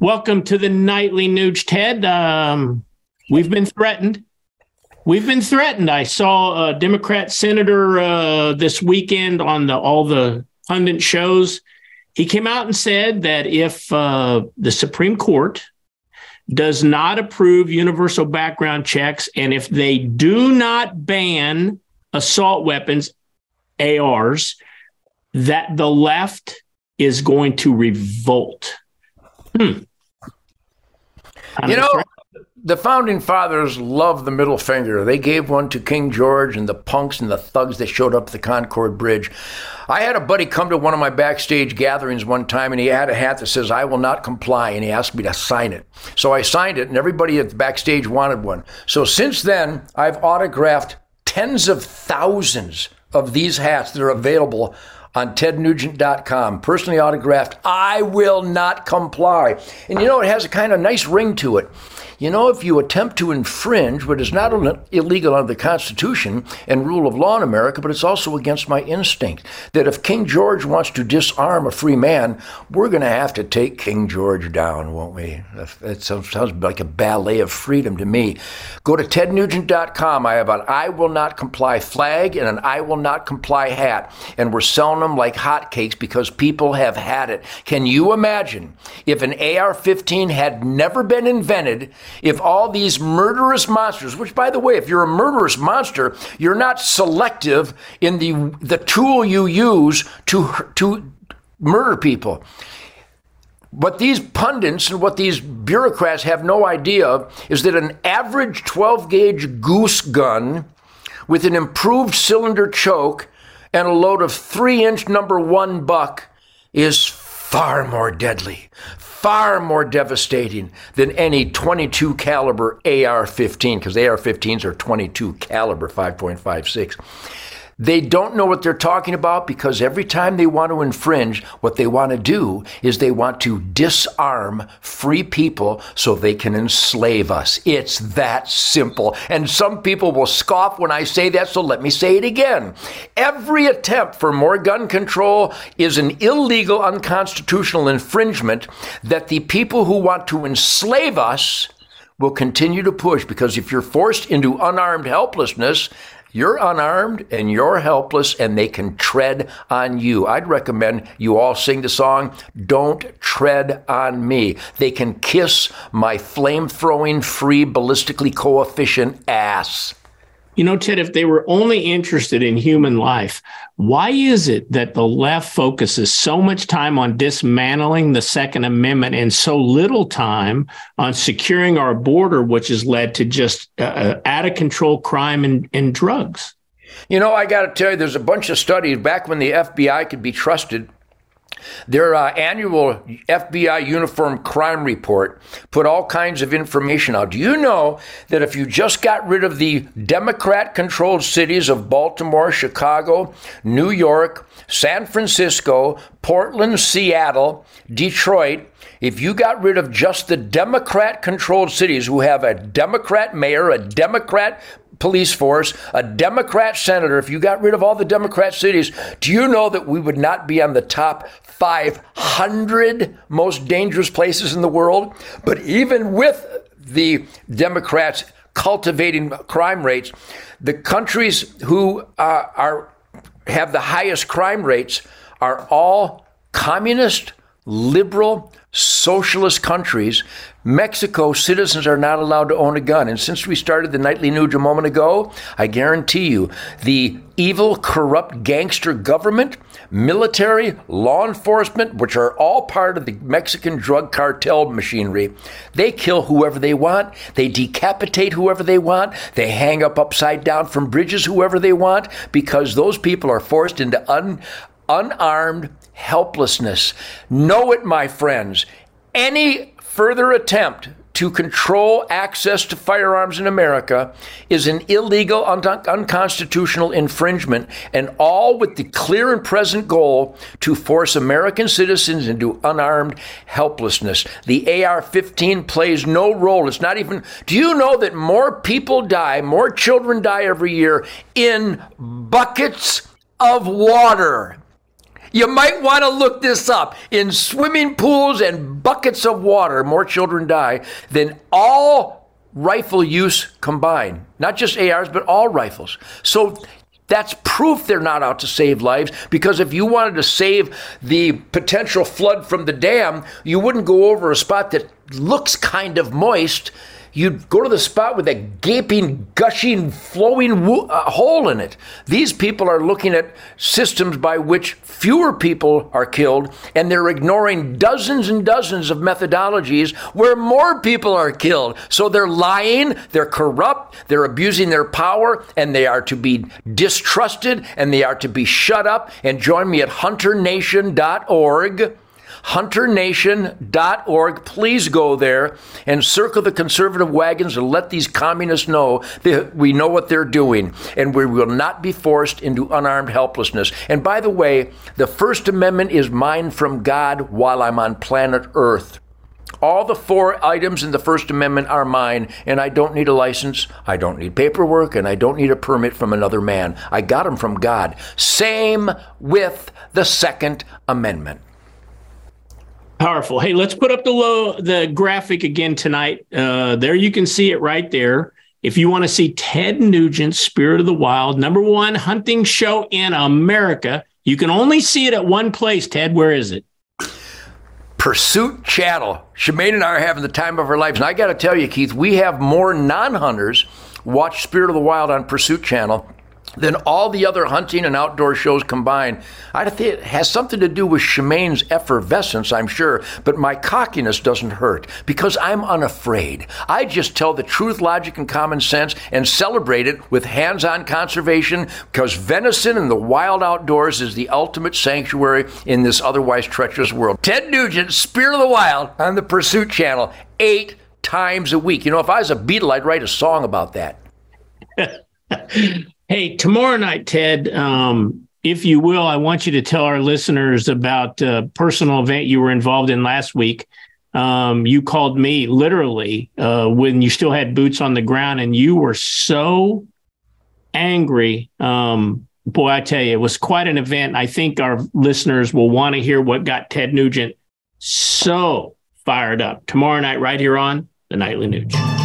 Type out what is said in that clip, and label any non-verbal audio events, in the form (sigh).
Welcome to the nightly Nuge, Ted. Um, we've been threatened. We've been threatened. I saw a Democrat senator uh, this weekend on the, all the pundit shows. He came out and said that if uh, the Supreme Court does not approve universal background checks, and if they do not ban assault weapons, ARs, that the left is going to revolt. Hmm. You know, the founding fathers loved the middle finger. They gave one to King George and the punks and the thugs that showed up at the Concord Bridge. I had a buddy come to one of my backstage gatherings one time and he had a hat that says, I will not comply. And he asked me to sign it. So I signed it and everybody at the backstage wanted one. So since then, I've autographed tens of thousands of these hats that are available on tednugent.com. Personally autographed, I will not comply. And you know, it has a kind of nice ring to it. You know, if you attempt to infringe what is not only illegal under the Constitution and rule of law in America, but it's also against my instinct that if King George wants to disarm a free man, we're going to have to take King George down, won't we? That sounds like a ballet of freedom to me. Go to tednugent.com. I have an I will not comply flag and an I will not comply hat, and we're selling them like hotcakes because people have had it. Can you imagine if an AR 15 had never been invented? If all these murderous monsters, which by the way, if you're a murderous monster, you're not selective in the the tool you use to to murder people. What these pundits and what these bureaucrats have no idea of is that an average 12 gauge goose gun with an improved cylinder choke and a load of three inch number one buck is far more deadly, far more devastating than any 22 caliber AR-15 because AR-15s are 22 caliber 5.56. They don't know what they're talking about because every time they want to infringe, what they want to do is they want to disarm free people so they can enslave us. It's that simple. And some people will scoff when I say that, so let me say it again. Every attempt for more gun control is an illegal, unconstitutional infringement that the people who want to enslave us will continue to push because if you're forced into unarmed helplessness, you're unarmed and you're helpless, and they can tread on you. I'd recommend you all sing the song, Don't Tread on Me. They can kiss my flame throwing, free, ballistically coefficient ass. You know, Ted, if they were only interested in human life, why is it that the left focuses so much time on dismantling the Second Amendment and so little time on securing our border, which has led to just uh, uh out of control crime and, and drugs? You know, I got to tell you, there's a bunch of studies back when the FBI could be trusted their uh, annual FBI Uniform Crime Report put all kinds of information out. Do you know that if you just got rid of the Democrat controlled cities of Baltimore, Chicago, New York, San Francisco, Portland, Seattle, Detroit, if you got rid of just the Democrat controlled cities who have a Democrat mayor, a Democrat police force, a Democrat senator, if you got rid of all the Democrat cities, do you know that we would not be on the top 500 most dangerous places in the world? But even with the Democrats cultivating crime rates, the countries who uh, are have the highest crime rates are all communist, liberal, socialist countries, Mexico citizens are not allowed to own a gun. And since we started the nightly Nuge a moment ago, I guarantee you the evil, corrupt gangster government, military, law enforcement, which are all part of the Mexican drug cartel machinery, they kill whoever they want. They decapitate whoever they want. They hang up upside down from bridges whoever they want because those people are forced into un, unarmed helplessness. Know it, my friends. Any further attempt to control access to firearms in America is an illegal, un- unconstitutional infringement, and all with the clear and present goal to force American citizens into unarmed helplessness. The AR 15 plays no role. It's not even. Do you know that more people die, more children die every year in buckets of water? You might want to look this up. In swimming pools and buckets of water, more children die than all rifle use combined. Not just ARs, but all rifles. So that's proof they're not out to save lives because if you wanted to save the potential flood from the dam, you wouldn't go over a spot that looks kind of moist you'd go to the spot with a gaping, gushing, flowing wo- uh, hole in it. These people are looking at systems by which fewer people are killed, and they're ignoring dozens and dozens of methodologies where more people are killed. So they're lying, they're corrupt, they're abusing their power, and they are to be distrusted and they are to be shut up. And join me at hunternation.org hunternation.org. Please go there and circle the conservative wagons and let these communists know that we know what they're doing and we will not be forced into unarmed helplessness. And by the way, the First Amendment is mine from God while I'm on planet Earth. All the four items in the First Amendment are mine, and I don't need a license, I don't need paperwork, and I don't need a permit from another man. I got them from God. Same with the Second Amendment. Powerful. Hey, let's put up the low the graphic again tonight. Uh, there you can see it right there. If you want to see Ted Nugent's Spirit of the Wild, number one hunting show in America, you can only see it at one place. Ted, where is it? Pursuit Channel. Shemane and I are having the time of our lives. And I got to tell you, Keith, we have more non hunters watch Spirit of the Wild on Pursuit Channel than all the other hunting and outdoor shows combined. I think it has something to do with Shemane's effervescence, I'm sure, but my cockiness doesn't hurt because I'm unafraid. I just tell the truth, logic, and common sense and celebrate it with hands on conservation because venison in the wild outdoors is the ultimate sanctuary in this otherwise treacherous world. Ted Nugent, Spirit of the Wild on the Pursuit Channel, eight times a week. You know, if I was a Beatle, I'd write a song about that. (laughs) Hey, tomorrow night, Ted, um, if you will, I want you to tell our listeners about a personal event you were involved in last week. Um, you called me literally uh, when you still had boots on the ground, and you were so angry. Um, boy, I tell you, it was quite an event. I think our listeners will want to hear what got Ted Nugent so fired up tomorrow night, right here on the Nightly Nuge.